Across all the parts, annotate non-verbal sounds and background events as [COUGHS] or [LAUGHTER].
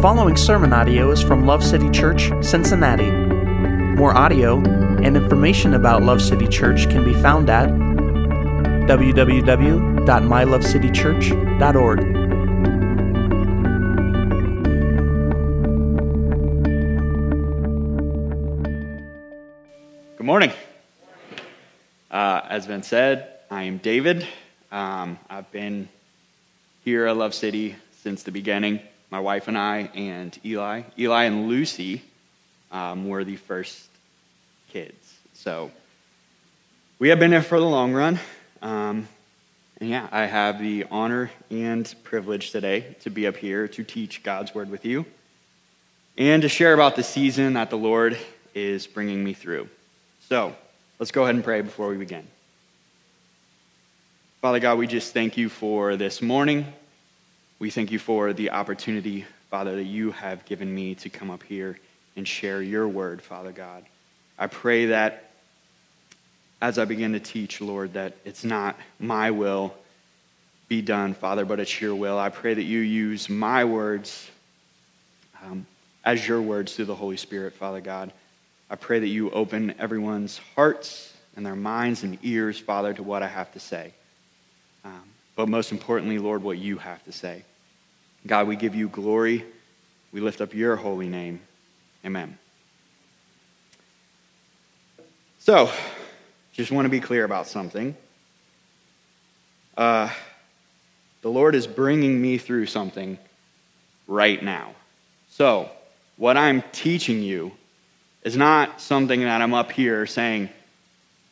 following sermon audio is from Love City Church, Cincinnati. More audio and information about Love City Church can be found at www.mylovecitychurch.org. Good morning. Uh, as been said, I am David. Um, I've been here at Love City since the beginning. My wife and I, and Eli. Eli and Lucy um, were the first kids. So we have been here for the long run. Um, and yeah, I have the honor and privilege today to be up here to teach God's word with you and to share about the season that the Lord is bringing me through. So let's go ahead and pray before we begin. Father God, we just thank you for this morning. We thank you for the opportunity, Father, that you have given me to come up here and share your word, Father God. I pray that as I begin to teach, Lord, that it's not my will be done, Father, but it's your will. I pray that you use my words um, as your words through the Holy Spirit, Father God. I pray that you open everyone's hearts and their minds and ears, Father, to what I have to say. Um, but most importantly, Lord, what you have to say. God, we give you glory. We lift up your holy name. Amen. So, just want to be clear about something. Uh, the Lord is bringing me through something right now. So, what I'm teaching you is not something that I'm up here saying,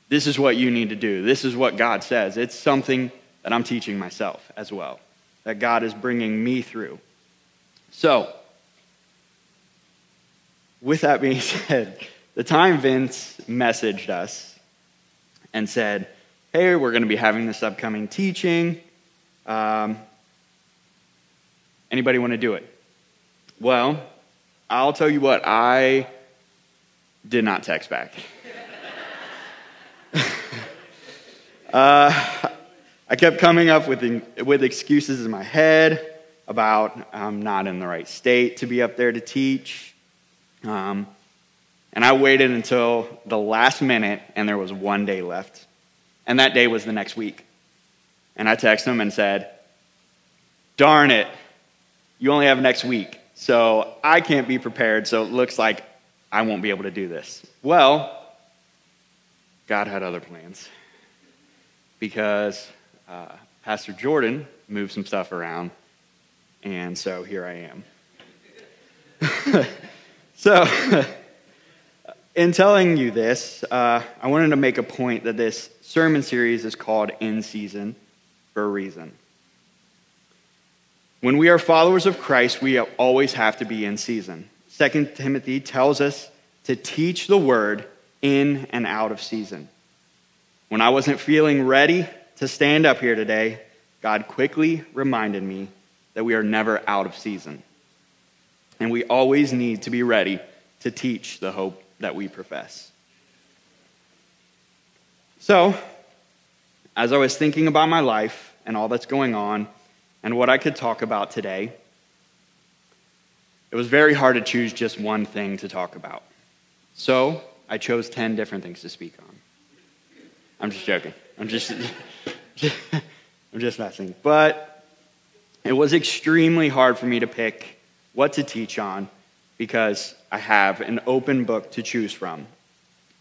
this is what you need to do. This is what God says. It's something that I'm teaching myself as well, that God is bringing me through. So, with that being [LAUGHS] said, the time Vince messaged us and said, Hey, we're going to be having this upcoming teaching. Um, anybody want to do it? Well, I'll tell you what, I did not text back. [LAUGHS] uh, I kept coming up with, with excuses in my head about I'm not in the right state to be up there to teach. Um, and I waited until the last minute, and there was one day left. And that day was the next week. And I texted him and said, Darn it, you only have next week. So I can't be prepared, so it looks like I won't be able to do this. Well, God had other plans. Because uh, Pastor Jordan moved some stuff around, and so here I am. [LAUGHS] so, [LAUGHS] in telling you this, uh, I wanted to make a point that this sermon series is called In Season for a reason. When we are followers of Christ, we always have to be in season. Second Timothy tells us to teach the word in and out of season. When I wasn't feeling ready to stand up here today, God quickly reminded me that we are never out of season. And we always need to be ready to teach the hope that we profess. So, as I was thinking about my life and all that's going on and what I could talk about today, it was very hard to choose just one thing to talk about. So, I chose 10 different things to speak on. I'm just joking. I'm just. [LAUGHS] I'm just messing. But it was extremely hard for me to pick what to teach on because I have an open book to choose from.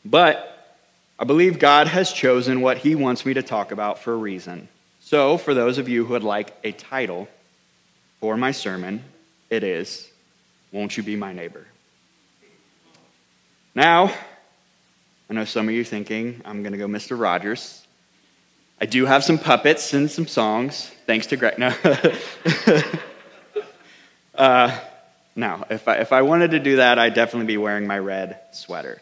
But I believe God has chosen what He wants me to talk about for a reason. So, for those of you who would like a title for my sermon, it is Won't You Be My Neighbor? Now, I know some of you thinking I'm going to go Mr. Rogers. I do have some puppets and some songs, thanks to Greg. [LAUGHS] No. uh, if I, if I wanted to do that, I'd definitely be wearing my red sweater.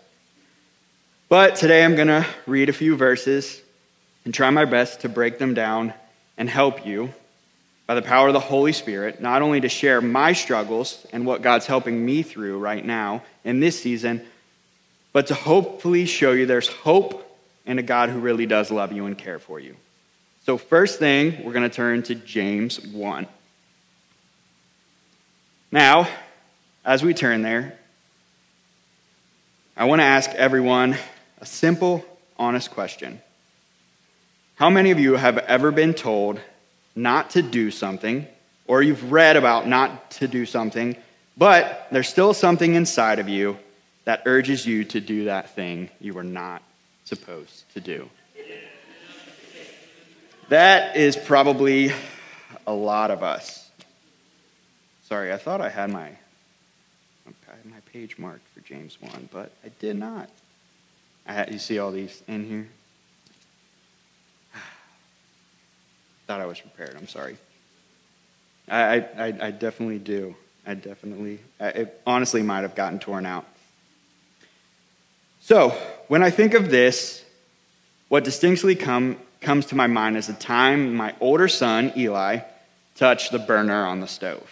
But today I'm going to read a few verses and try my best to break them down and help you by the power of the Holy Spirit, not only to share my struggles and what God's helping me through right now in this season, but to hopefully show you there's hope and a God who really does love you and care for you. So, first thing, we're going to turn to James 1. Now, as we turn there, I want to ask everyone a simple, honest question. How many of you have ever been told not to do something, or you've read about not to do something, but there's still something inside of you that urges you to do that thing you were not supposed to do? That is probably a lot of us. Sorry, I thought I had my, my page marked for James 1, but I did not. I had, you see all these in here? [SIGHS] Thought I was prepared. I'm sorry. I, I, I definitely do. I definitely, it honestly might have gotten torn out. So, when I think of this, what distinctly come, comes to my mind is the time my older son, Eli, touched the burner on the stove.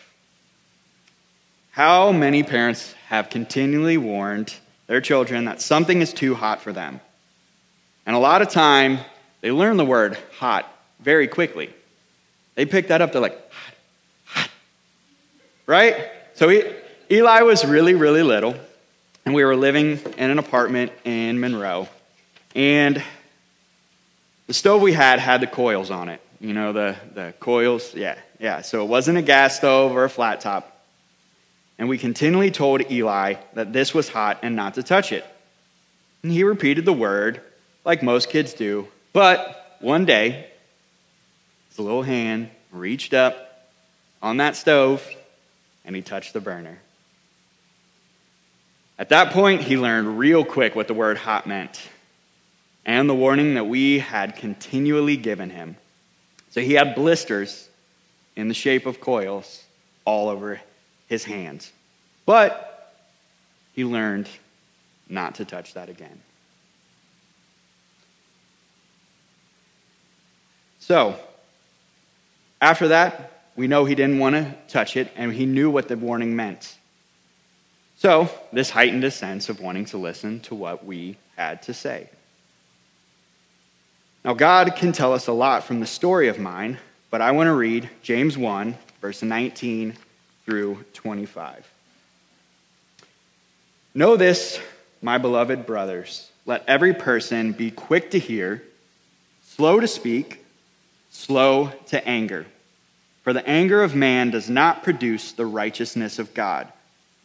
How many parents have continually warned their children that something is too hot for them? And a lot of time, they learn the word hot very quickly. They pick that up, they're like, hot, hot. Right? So Eli was really, really little, and we were living in an apartment in Monroe. And the stove we had had the coils on it. You know, the, the coils, yeah, yeah. So it wasn't a gas stove or a flat top. And we continually told Eli that this was hot and not to touch it. And he repeated the word, like most kids do. But one day, his little hand reached up on that stove and he touched the burner. At that point, he learned real quick what the word hot meant and the warning that we had continually given him. So he had blisters in the shape of coils all over his hands. But he learned not to touch that again. So, after that, we know he didn't want to touch it, and he knew what the warning meant. So, this heightened a sense of wanting to listen to what we had to say. Now, God can tell us a lot from the story of mine, but I want to read James 1, verse 19 through 25. Know this, my beloved brothers. Let every person be quick to hear, slow to speak, slow to anger. For the anger of man does not produce the righteousness of God.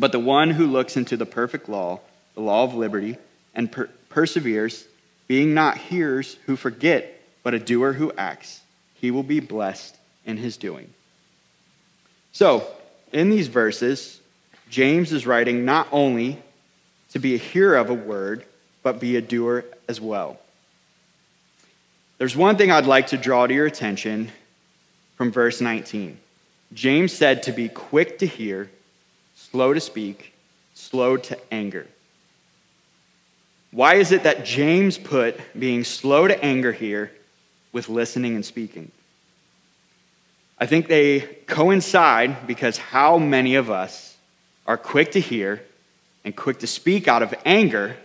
But the one who looks into the perfect law, the law of liberty, and per- perseveres, being not hearers who forget, but a doer who acts, he will be blessed in his doing. So, in these verses, James is writing not only to be a hearer of a word, but be a doer as well. There's one thing I'd like to draw to your attention from verse 19. James said to be quick to hear, slow to speak, slow to anger. Why is it that James put being slow to anger here with listening and speaking. I think they coincide because how many of us are quick to hear and quick to speak out of anger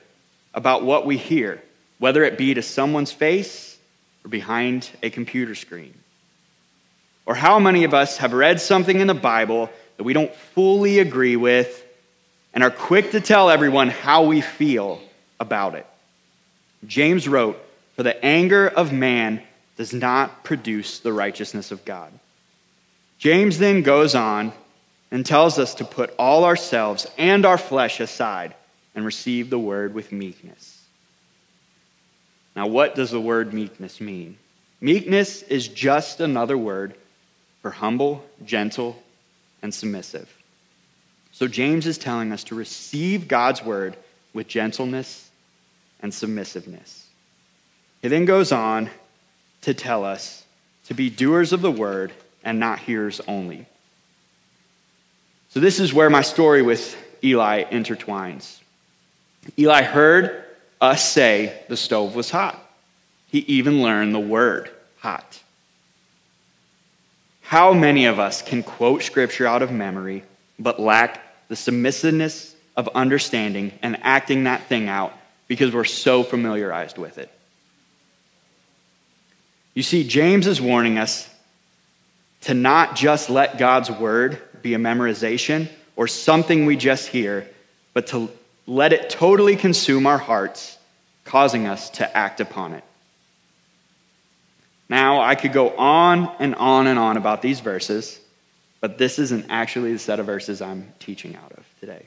about what we hear, whether it be to someone's face or behind a computer screen? Or how many of us have read something in the Bible that we don't fully agree with and are quick to tell everyone how we feel about it? James wrote, For the anger of man does not produce the righteousness of God. James then goes on and tells us to put all ourselves and our flesh aside and receive the word with meekness. Now, what does the word meekness mean? Meekness is just another word for humble, gentle, and submissive. So, James is telling us to receive God's word with gentleness and submissiveness. He then goes on to tell us to be doers of the word and not hearers only. So, this is where my story with Eli intertwines. Eli heard us say the stove was hot. He even learned the word hot. How many of us can quote scripture out of memory but lack the submissiveness of understanding and acting that thing out because we're so familiarized with it? You see, James is warning us to not just let God's word be a memorization or something we just hear, but to let it totally consume our hearts, causing us to act upon it. Now, I could go on and on and on about these verses, but this isn't actually the set of verses I'm teaching out of today.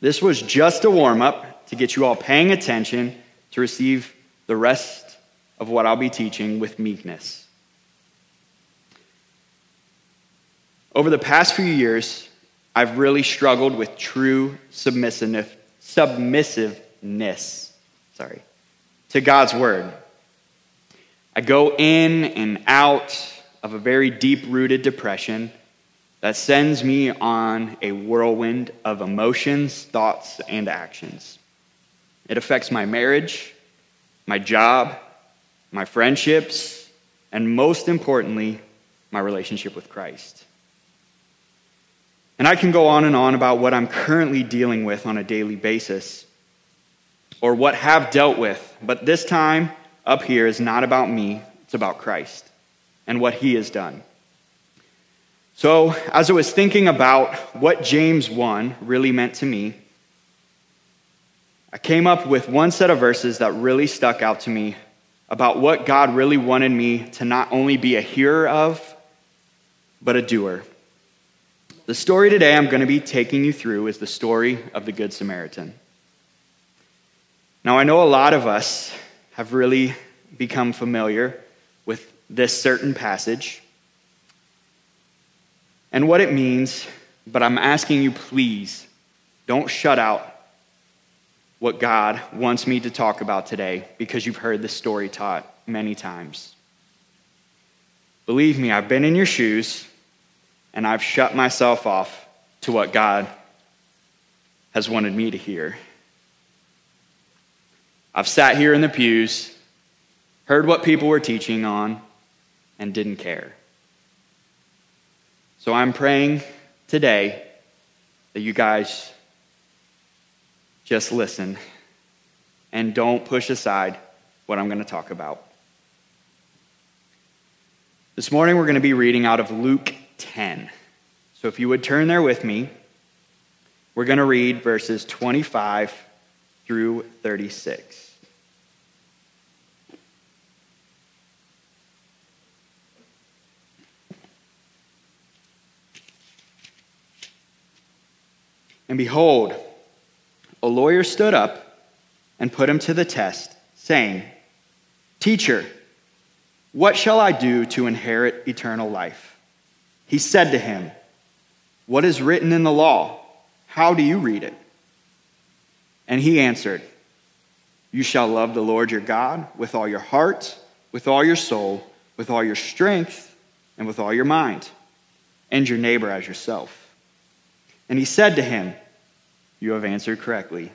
This was just a warm up to get you all paying attention to receive the rest of what I'll be teaching with meekness. Over the past few years, I've really struggled with true submissiveness, submissiveness sorry, to God's word. I go in and out of a very deep rooted depression that sends me on a whirlwind of emotions, thoughts, and actions. It affects my marriage, my job, my friendships, and most importantly, my relationship with Christ. And I can go on and on about what I'm currently dealing with on a daily basis or what have dealt with, but this time up here is not about me, it's about Christ and what he has done. So, as I was thinking about what James 1 really meant to me, I came up with one set of verses that really stuck out to me about what God really wanted me to not only be a hearer of, but a doer. The story today I'm going to be taking you through is the story of the Good Samaritan. Now, I know a lot of us have really become familiar with this certain passage and what it means, but I'm asking you, please, don't shut out what God wants me to talk about today because you've heard this story taught many times. Believe me, I've been in your shoes and I've shut myself off to what God has wanted me to hear. I've sat here in the pews heard what people were teaching on, and didn't care. So I'm praying today that you guys just listen and don't push aside what I'm going to talk about. This morning we're going to be reading out of Luke 10. So if you would turn there with me, we're going to read verses 25 through 36. And behold, a lawyer stood up and put him to the test, saying, Teacher, what shall I do to inherit eternal life? He said to him, What is written in the law? How do you read it? And he answered, You shall love the Lord your God with all your heart, with all your soul, with all your strength, and with all your mind, and your neighbor as yourself. And he said to him, You have answered correctly.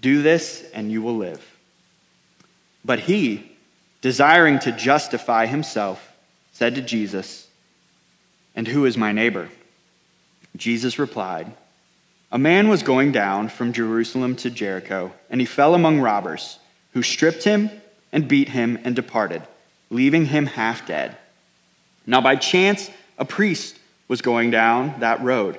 Do this, and you will live. But he, desiring to justify himself, said to Jesus, And who is my neighbor? Jesus replied, A man was going down from Jerusalem to Jericho, and he fell among robbers, who stripped him and beat him and departed, leaving him half dead. Now, by chance, a priest was going down that road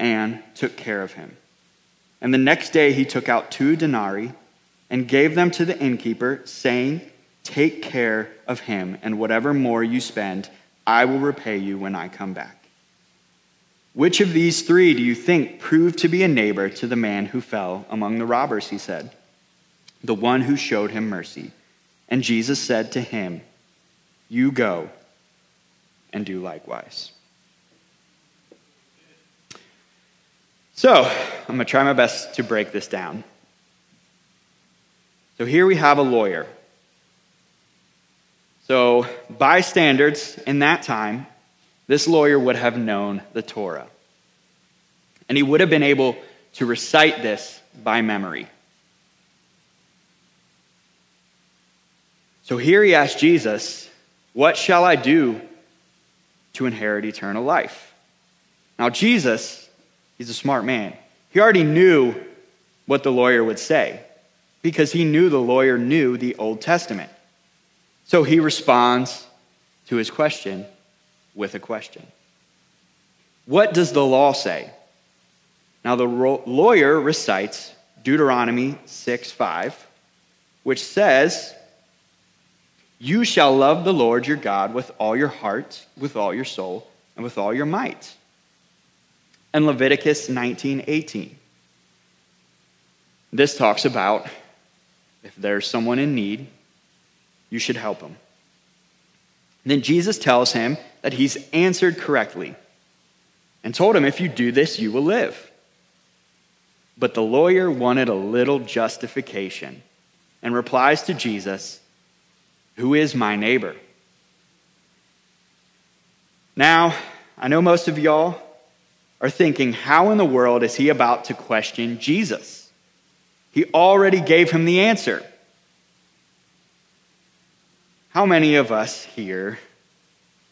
and took care of him. And the next day he took out two denarii and gave them to the innkeeper, saying, Take care of him, and whatever more you spend, I will repay you when I come back. Which of these three do you think proved to be a neighbor to the man who fell among the robbers? He said. The one who showed him mercy. And Jesus said to him, You go and do likewise. So, I'm going to try my best to break this down. So, here we have a lawyer. So, by standards in that time, this lawyer would have known the Torah. And he would have been able to recite this by memory. So here he asked Jesus, What shall I do to inherit eternal life? Now, Jesus, he's a smart man. He already knew what the lawyer would say because he knew the lawyer knew the Old Testament. So he responds to his question with a question What does the law say? Now, the lawyer recites Deuteronomy 6 5, which says, You shall love the Lord your God with all your heart, with all your soul, and with all your might. And Leviticus 19:18. This talks about if there's someone in need, you should help them. Then Jesus tells him that he's answered correctly and told him, If you do this, you will live. But the lawyer wanted a little justification and replies to Jesus, Who is my neighbor? Now, I know most of y'all are thinking, How in the world is he about to question Jesus? He already gave him the answer. How many of us hear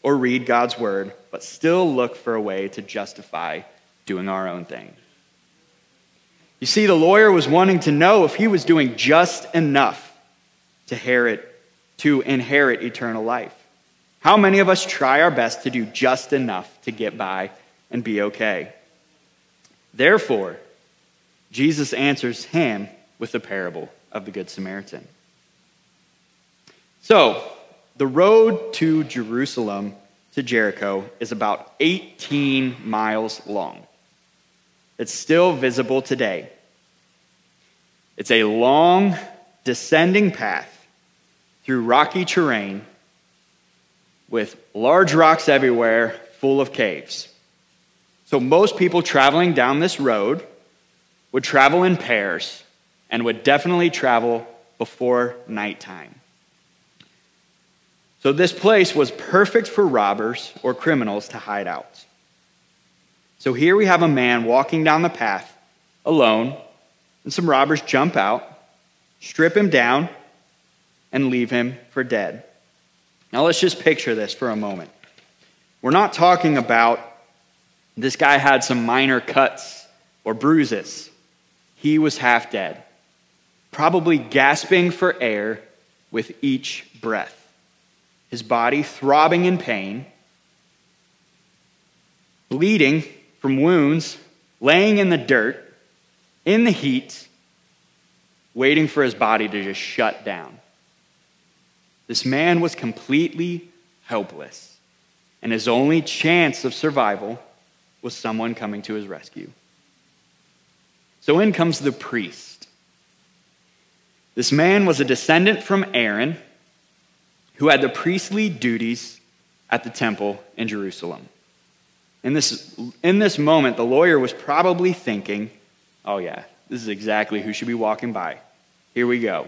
or read God's word, but still look for a way to justify doing our own thing? You see, the lawyer was wanting to know if he was doing just enough to inherit, to inherit eternal life. How many of us try our best to do just enough to get by and be okay? Therefore, Jesus answers him with the parable of the Good Samaritan. So, the road to Jerusalem to Jericho is about 18 miles long. It's still visible today. It's a long, descending path through rocky terrain with large rocks everywhere, full of caves. So, most people traveling down this road would travel in pairs and would definitely travel before nighttime. So, this place was perfect for robbers or criminals to hide out. So, here we have a man walking down the path alone, and some robbers jump out, strip him down, and leave him for dead. Now, let's just picture this for a moment. We're not talking about this guy had some minor cuts or bruises, he was half dead, probably gasping for air with each breath his body throbbing in pain, bleeding from wounds, laying in the dirt, in the heat, waiting for his body to just shut down. This man was completely helpless, and his only chance of survival was someone coming to his rescue. So in comes the priest. This man was a descendant from Aaron who had the priestly duties at the temple in Jerusalem. In this, in this moment, the lawyer was probably thinking, oh, yeah, this is exactly who should be walking by. Here we go.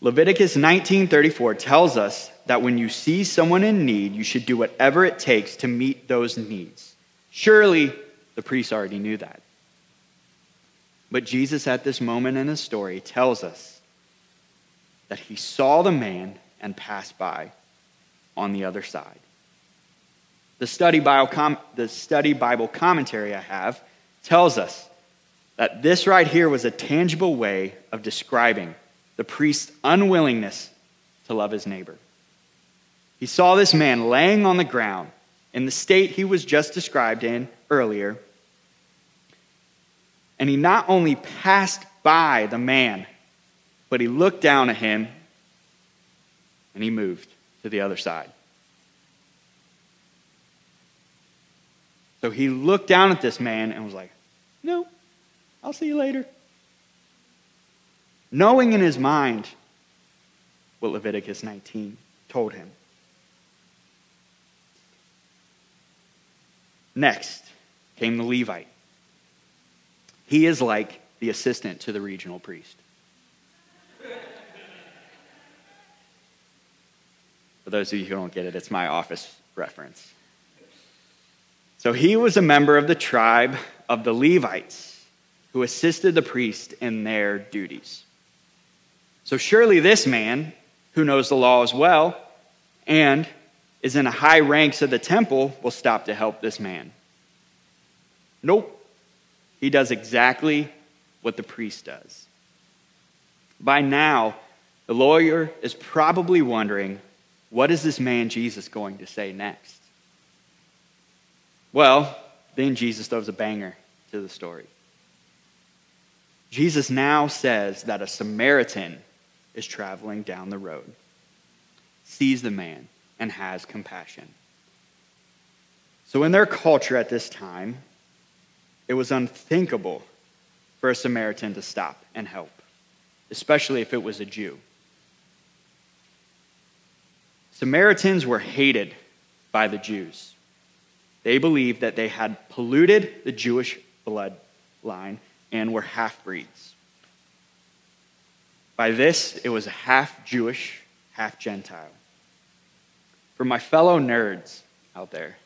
Leviticus 19:34 tells us that when you see someone in need, you should do whatever it takes to meet those needs. Surely the priest already knew that. But Jesus at this moment in the story tells us that he saw the man and passed by on the other side. The study, Bible the study Bible commentary I have tells us that this right here was a tangible way of describing the priest's unwillingness to love his neighbor. He saw this man laying on the ground in the state he was just described in earlier, and he not only passed by the man but he looked down at him and he moved to the other side. So he looked down at this man and was like, No, I'll see you later. Knowing in his mind what Leviticus 19 told him. Next came the Levite. He is like the assistant to the regional priest. For those of you who don't get it, it's my office reference. So he was a member of the tribe of the Levites who assisted the priest in their duties. So surely this man, who knows the law as well and is in the high ranks of the temple, will stop to help this man. Nope. He does exactly what the priest does. By now, the lawyer is probably wondering what is this man Jesus going to say next? Well, then Jesus throws a banger to the story. Jesus now says that a Samaritan is traveling down the road, sees the man, and has compassion. So, in their culture at this time, it was unthinkable for a Samaritan to stop and help, especially if it was a Jew. Samaritans were hated by the Jews. They believed that they had polluted the Jewish bloodline and were half breeds. By this, it was a half Jewish, half Gentile. For my fellow nerds out there,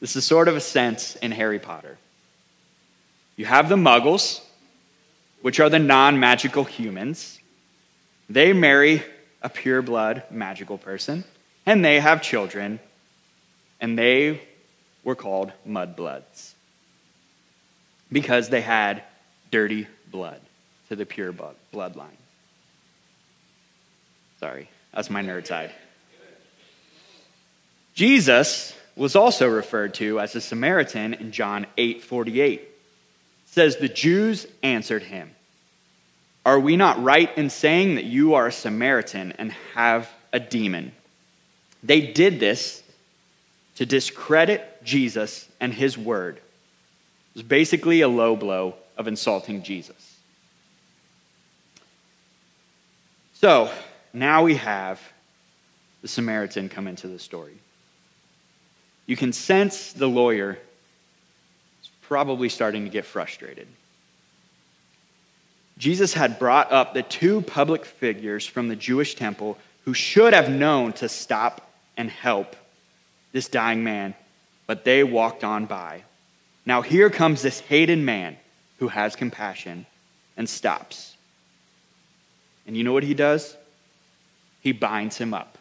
this is sort of a sense in Harry Potter. You have the muggles, which are the non magical humans. They marry a pure blood magical person, and they have children, and they were called mudbloods because they had dirty blood to the pure-blood bloodline. Sorry, that's my nerd side. Jesus was also referred to as a Samaritan in John 8 48. It says, The Jews answered him, Are we not right in saying that you are a Samaritan and have a demon? They did this to discredit Jesus and his word. It was basically a low blow of insulting Jesus. So now we have the Samaritan come into the story. You can sense the lawyer is probably starting to get frustrated. Jesus had brought up the two public figures from the Jewish temple who should have known to stop and help this dying man, but they walked on by. Now here comes this hated man who has compassion and stops. And you know what he does? He binds him up.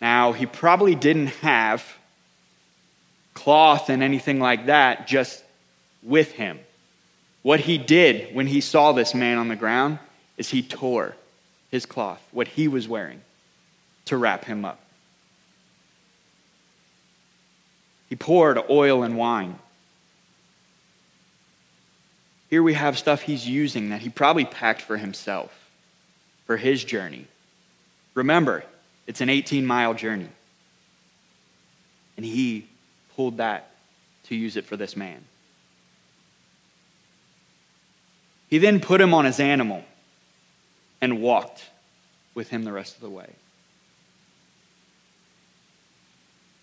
Now, he probably didn't have cloth and anything like that just with him. What he did when he saw this man on the ground is he tore his cloth, what he was wearing, to wrap him up. He poured oil and wine here we have stuff he's using that he probably packed for himself, for his journey. Remember, it's an 18 mile journey. And he pulled that to use it for this man. He then put him on his animal and walked with him the rest of the way.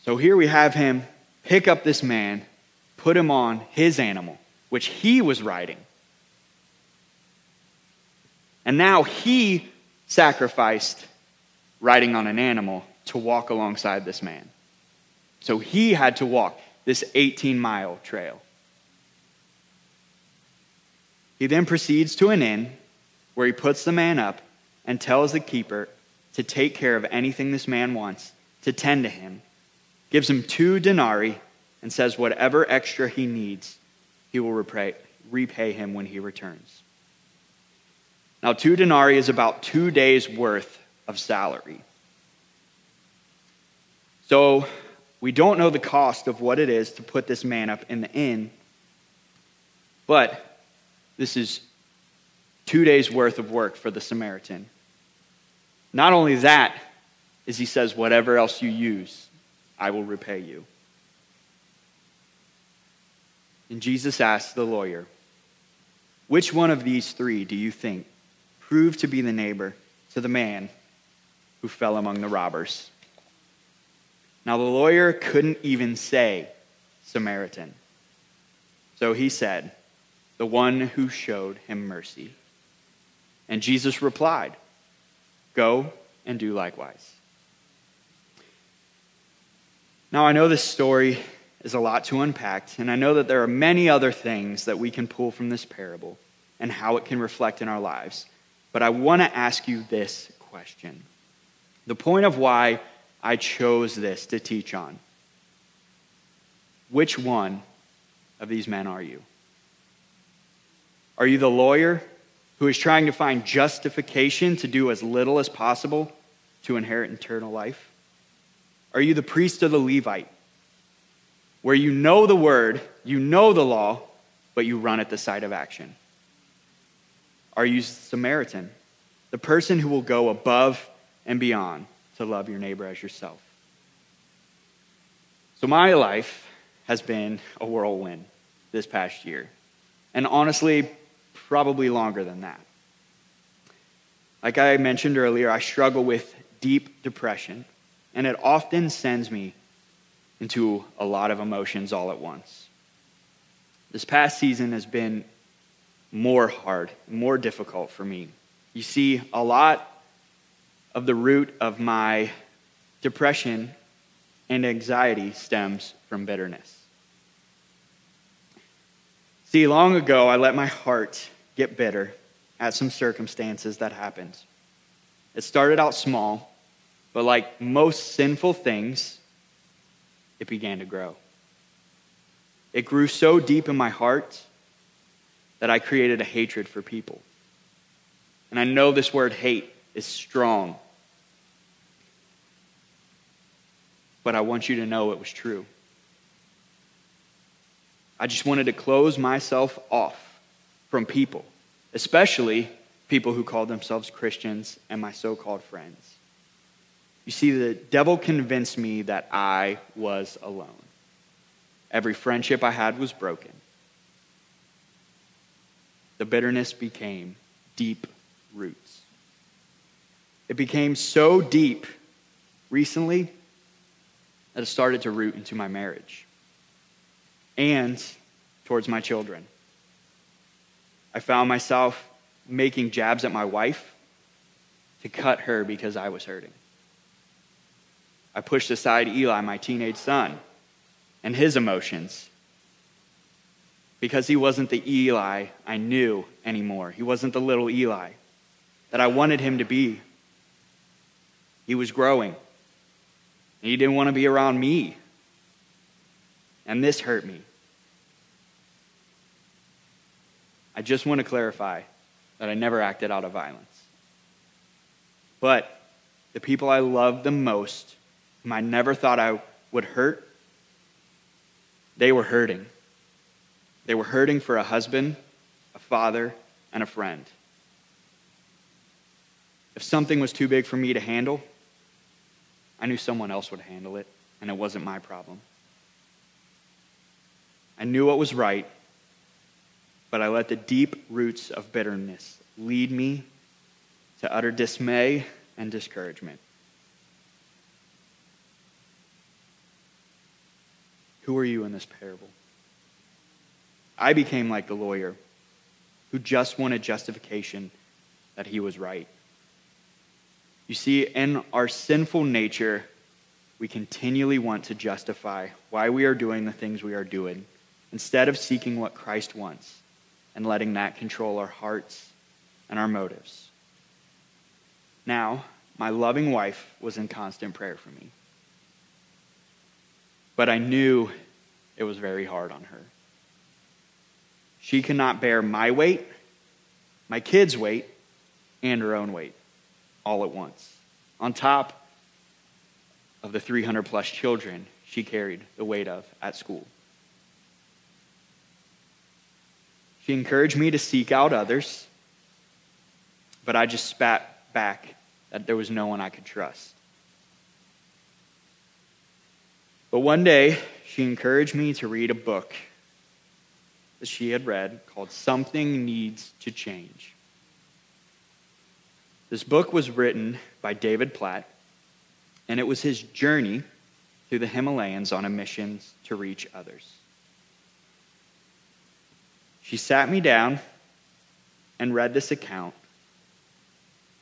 So here we have him pick up this man, put him on his animal, which he was riding. And now he sacrificed riding on an animal to walk alongside this man. So he had to walk this 18 mile trail. He then proceeds to an inn where he puts the man up and tells the keeper to take care of anything this man wants, to tend to him, gives him two denarii, and says whatever extra he needs, he will repay, repay him when he returns. Now, two denarii is about two days' worth of salary. So, we don't know the cost of what it is to put this man up in the inn, but this is two days' worth of work for the Samaritan. Not only that, is he says, whatever else you use, I will repay you. And Jesus asked the lawyer, Which one of these three do you think proved to be the neighbor to the man who fell among the robbers? Now the lawyer couldn't even say Samaritan. So he said, The one who showed him mercy. And Jesus replied, Go and do likewise. Now, I know this story is a lot to unpack, and I know that there are many other things that we can pull from this parable and how it can reflect in our lives. But I want to ask you this question. The point of why I chose this to teach on. Which one of these men are you? Are you the lawyer who is trying to find justification to do as little as possible to inherit eternal life? Are you the priest or the Levite, where you know the word, you know the law, but you run at the sight of action? Are you Samaritan, the person who will go above and beyond to love your neighbor as yourself? So, my life has been a whirlwind this past year. And honestly, probably longer than that. Like I mentioned earlier, I struggle with deep depression and it often sends me into a lot of emotions all at once. This past season has been more hard, more difficult for me. You see, a lot of the root of my depression and anxiety stems from bitterness. See, long ago, I let my heart get bitter at some circumstances that happened. It started out small, but like most sinful things, it began to grow. It grew so deep in my heart that I created a hatred for people. And I know this word hate is strong. But I want you to know it was true. I just wanted to close myself off from people, especially people who called themselves Christians and my so called friends. You see, the devil convinced me that I was alone. Every friendship I had was broken. The bitterness became deep roots. It became so deep recently that it started to root into my marriage and towards my children. I found myself making jabs at my wife to cut her because I was hurting. I pushed aside Eli, my teenage son, and his emotions because he wasn't the Eli I knew anymore. He wasn't the little Eli that I wanted him to be. He was growing. He didn't want to be around me. And this hurt me. I just want to clarify that I never acted out of violence. But the people I loved the most whom I never thought I would hurt, they were hurting. They were hurting for a husband, a father, and a friend. If something was too big for me to handle, I knew someone else would handle it, and it wasn't my problem. I knew what was right, but I let the deep roots of bitterness lead me to utter dismay and discouragement. Who are you in this parable? I became like the lawyer who just wanted justification that he was right. You see, in our sinful nature, we continually want to justify why we are doing the things we are doing instead of seeking what Christ wants and letting that control our hearts and our motives. Now, my loving wife was in constant prayer for me but I knew it was very hard on her. She cannot bear my weight, my kids' weight, and her own weight all at once. On top of the 300 plus children she carried the weight of at school. She encouraged me to seek out others, but I just spat back that there was no one I could trust. But one day, she encouraged me to read a book that she had read called Something Needs to Change. This book was written by David Platt, and it was his journey through the Himalayas on a mission to reach others. She sat me down and read this account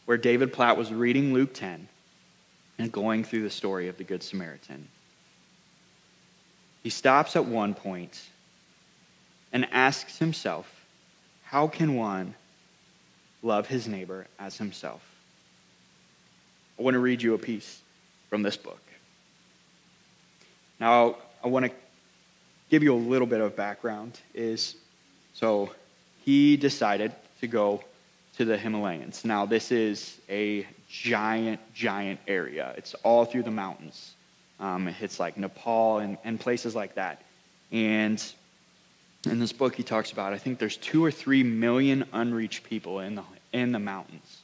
where David Platt was reading Luke 10 and going through the story of the Good Samaritan. He stops at one point and asks himself, How can one love his neighbor as himself? I want to read you a piece from this book. Now, I want to give you a little bit of background is so he decided to go to the Himalayas. Now, this is a giant, giant area. It's all through the mountains. Um, like Nepal and, and places like that. And in this book, he talks about, I think there's two or three million unreached people in the, in the mountains.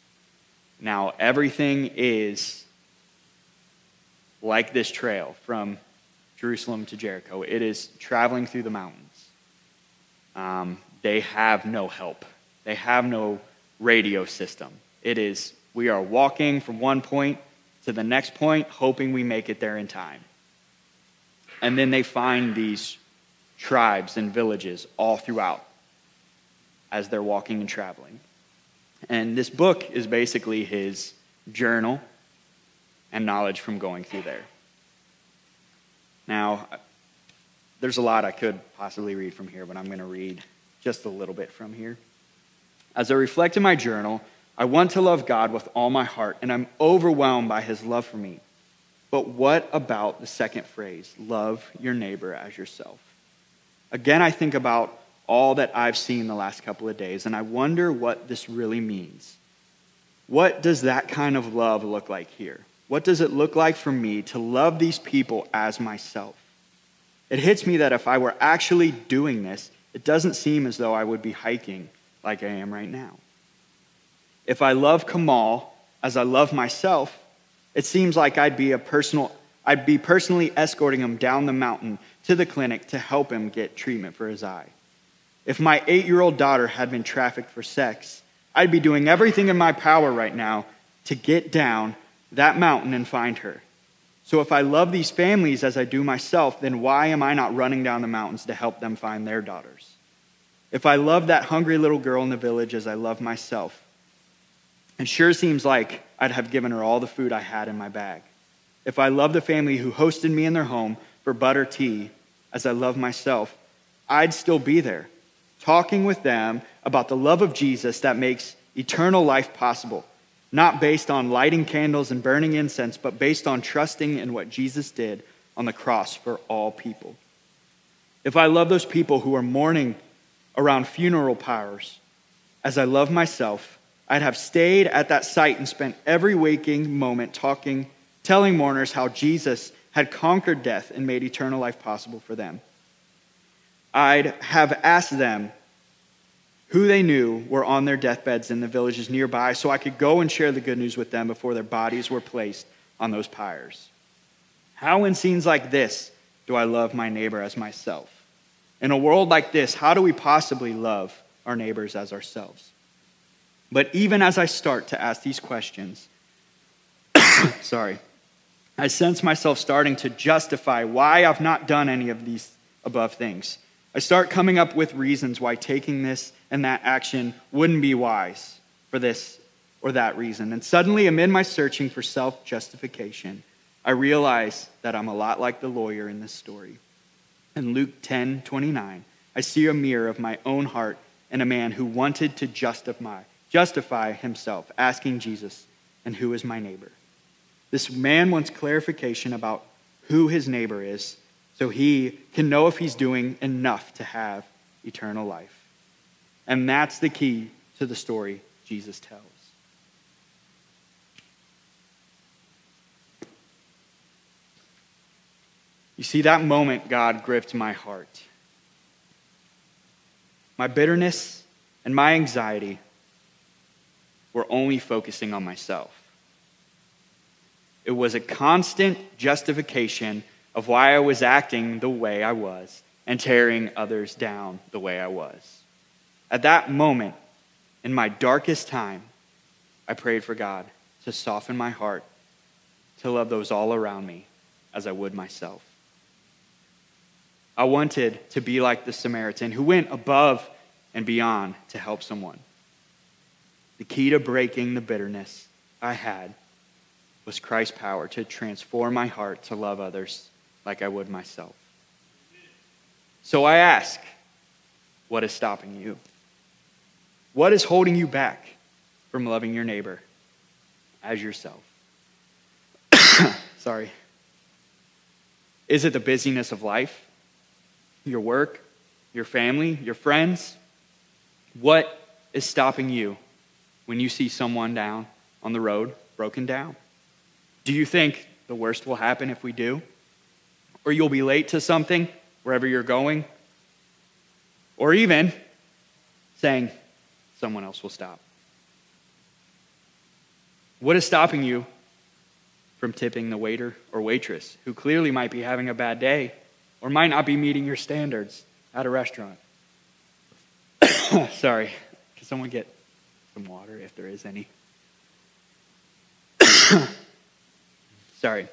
Now, everything is like this trail from Jerusalem to Jericho. It is traveling through the mountains. Um, they have no help, they have no radio system. It is, we are walking from one point to the next point, hoping we make it there in time. And then they find these tribes and villages all throughout as they're walking and traveling. And this book is basically his journal and knowledge from going through there. Now, there's a lot I could possibly read from here, but I'm going to read just a little bit from here. As I reflect in my journal, I want to love God with all my heart, and I'm overwhelmed by his love for me. But what about the second phrase, love your neighbor as yourself? Again, I think about all that I've seen the last couple of days, and I wonder what this really means. What does that kind of love look like here? What does it look like for me to love these people as myself? It hits me that if I were actually doing this, it doesn't seem as though I would be hiking like I am right now. If I love Kamal as I love myself, it seems like I'd be a personal I'd be personally escorting him down the mountain to the clinic to help him get treatment for his eye. If my 8-year-old daughter had been trafficked for sex, I'd be doing everything in my power right now to get down that mountain and find her. So if I love these families as I do myself, then why am I not running down the mountains to help them find their daughters? If I love that hungry little girl in the village as I love myself, it sure seems like I'd have given her all the food I had in my bag. If I love the family who hosted me in their home for butter tea as I love myself, I'd still be there, talking with them about the love of Jesus that makes eternal life possible not based on lighting candles and burning incense, but based on trusting in what Jesus did on the cross for all people. If I love those people who are mourning around funeral pyres as I love myself, I'd have stayed at that site and spent every waking moment talking, telling mourners how Jesus had conquered death and made eternal life possible for them. I'd have asked them who they knew were on their deathbeds in the villages nearby so I could go and share the good news with them before their bodies were placed on those pyres. How, in scenes like this, do I love my neighbor as myself? In a world like this, how do we possibly love our neighbors as ourselves? But even as I start to ask these questions, [COUGHS] sorry, I sense myself starting to justify why I've not done any of these above things. I start coming up with reasons why taking this and that action wouldn't be wise for this or that reason. And suddenly, amid my searching for self justification, I realize that I'm a lot like the lawyer in this story. In Luke 10 29, I see a mirror of my own heart and a man who wanted to justify, justify himself, asking Jesus, And who is my neighbor? This man wants clarification about who his neighbor is so he can know if he's doing enough to have eternal life. And that's the key to the story Jesus tells. You see, that moment, God gripped my heart. My bitterness and my anxiety were only focusing on myself. It was a constant justification of why I was acting the way I was and tearing others down the way I was. At that moment, in my darkest time, I prayed for God to soften my heart to love those all around me as I would myself. I wanted to be like the Samaritan who went above and beyond to help someone. The key to breaking the bitterness I had was Christ's power to transform my heart to love others like I would myself. So I ask, what is stopping you? What is holding you back from loving your neighbor as yourself? [COUGHS] Sorry. Is it the busyness of life? Your work? Your family? Your friends? What is stopping you when you see someone down on the road, broken down? Do you think the worst will happen if we do? Or you'll be late to something wherever you're going? Or even saying, someone else will stop. What is stopping you from tipping the waiter or waitress who clearly might be having a bad day or might not be meeting your standards at a restaurant? [COUGHS] Sorry, can someone get some water if there is any? [COUGHS] Sorry.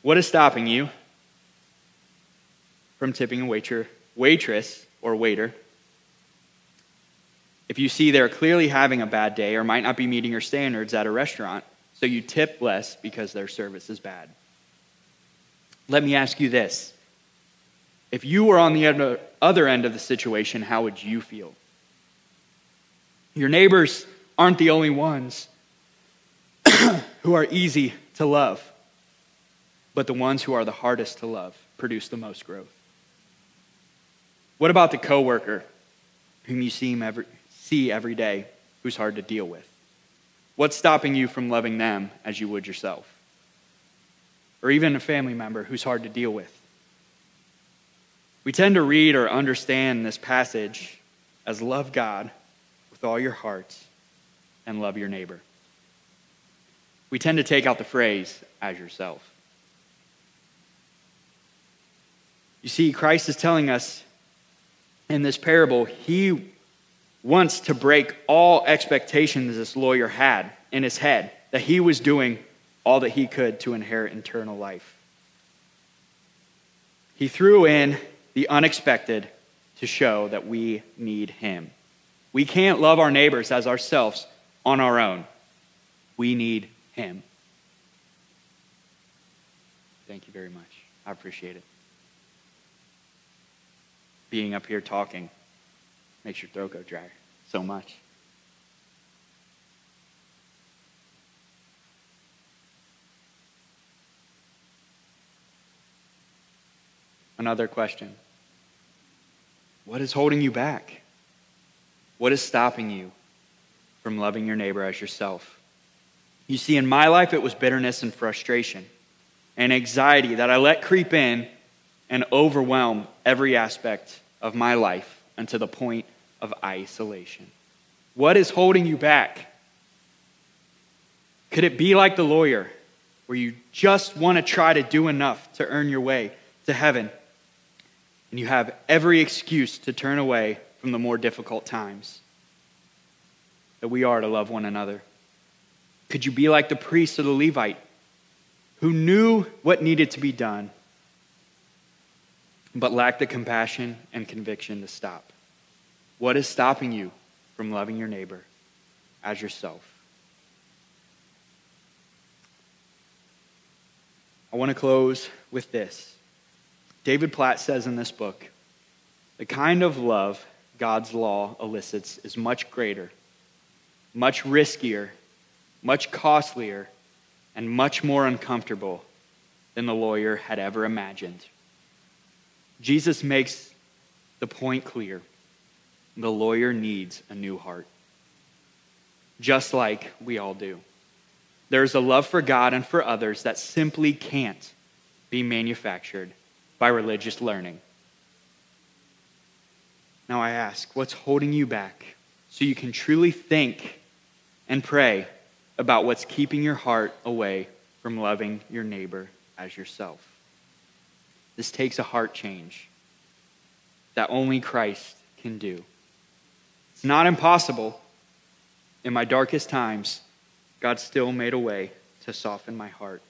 What is stopping you from tipping a waiter, waitress or waiter if you see they're clearly having a bad day or might not be meeting your standards at a restaurant, so you tip less because their service is bad. Let me ask you this. If you were on the other end of the situation, how would you feel? Your neighbors aren't the only ones [CLEARS THROAT] who are easy to love, but the ones who are the hardest to love produce the most growth. What about the coworker whom you see every, see every day who's hard to deal with? What's stopping you from loving them as you would yourself? Or even a family member who's hard to deal with? We tend to read or understand this passage as love God with all your heart and love your neighbor. We tend to take out the phrase, as yourself. You see, Christ is telling us in this parable, he wants to break all expectations this lawyer had in his head that he was doing all that he could to inherit eternal life. He threw in the unexpected to show that we need him. We can't love our neighbors as ourselves on our own. We need him. Thank you very much. I appreciate it. Being up here talking makes your throat go dry so much. Another question What is holding you back? What is stopping you from loving your neighbor as yourself? You see, in my life, it was bitterness and frustration and anxiety that I let creep in and overwhelm every aspect of my life to the point of isolation. What is holding you back? Could it be like the lawyer, where you just want to try to do enough to earn your way to heaven, and you have every excuse to turn away from the more difficult times? That we are to love one another. Could you be like the priest or the Levite, who knew what needed to be done, but lacked the compassion and conviction to stop? What is stopping you from loving your neighbor as yourself? I want to close with this. David Platt says in this book the kind of love God's law elicits is much greater, much riskier, much costlier, and much more uncomfortable than the lawyer had ever imagined. Jesus makes the point clear the lawyer needs a new heart, just like we all do. There's a love for God and for others that simply can't be manufactured by religious learning. Now I ask, what's holding you back so you can truly think and pray about what's keeping your heart away from loving your neighbor as yourself. This takes a heart change that only Christ can do. It's not impossible. In my darkest times, God still made a way to soften my heart.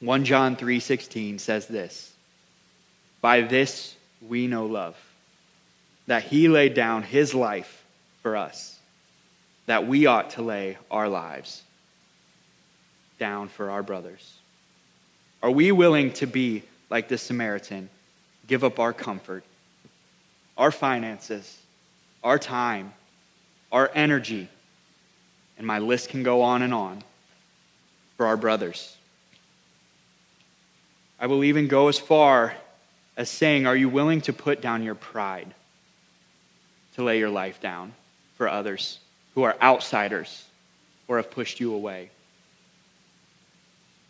1 John 3:16 says this, "By this we know love, that he laid down his life for us, that we ought to lay our lives down for our brothers." Are we willing to be like the Samaritan, give up our comfort, our finances, our time, our energy, and my list can go on and on for our brothers. I will even go as far as saying, Are you willing to put down your pride to lay your life down for others who are outsiders or have pushed you away?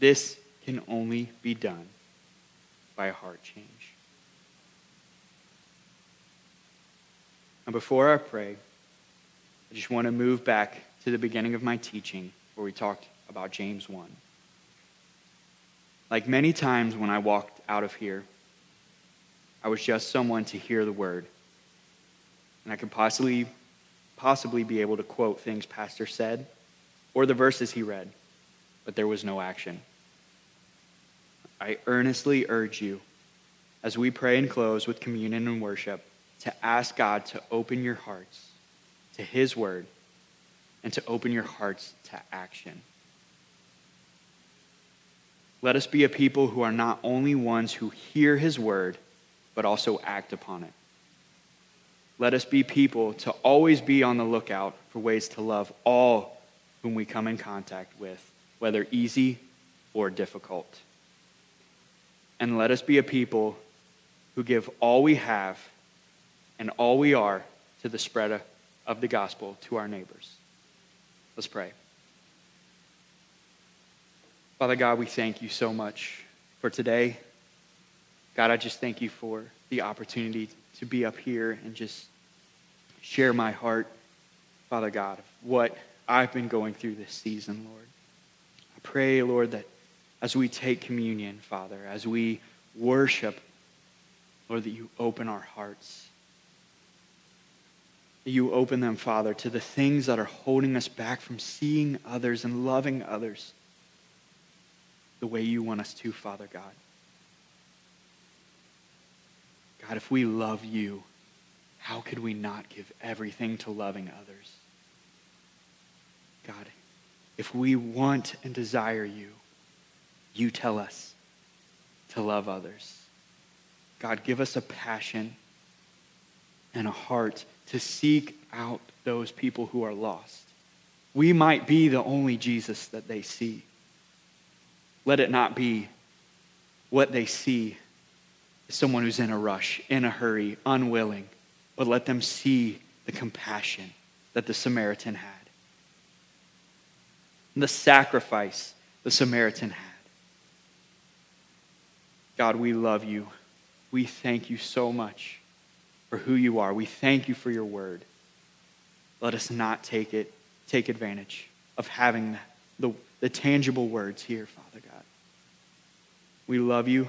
This can only be done by a heart change. And before I pray, I just want to move back to the beginning of my teaching where we talked about James 1. Like many times when I walked out of here, I was just someone to hear the word. And I could possibly, possibly be able to quote things Pastor said or the verses he read, but there was no action. I earnestly urge you, as we pray and close with communion and worship, to ask God to open your hearts to His word and to open your hearts to action. Let us be a people who are not only ones who hear His word, but also act upon it. Let us be people to always be on the lookout for ways to love all whom we come in contact with, whether easy or difficult. And let us be a people who give all we have and all we are to the spread of the gospel to our neighbors. Let's pray. Father God, we thank you so much for today. God, I just thank you for the opportunity to be up here and just share my heart, Father God, of what I've been going through this season, Lord. I pray, Lord, that as we take communion, Father, as we worship, Lord, that you open our hearts. That you open them, Father, to the things that are holding us back from seeing others and loving others the way you want us to, Father God. God, if we love you, how could we not give everything to loving others? God, if we want and desire you, you tell us to love others. God, give us a passion and a heart to seek out those people who are lost. We might be the only Jesus that they see. Let it not be what they see someone who's in a rush, in a hurry, unwilling, but let them see the compassion that the Samaritan had, the sacrifice the Samaritan had. God, we love you. We thank you so much for who you are. We thank you for your word. Let us not take it, take advantage of having the, the tangible words here, Father God. We love you.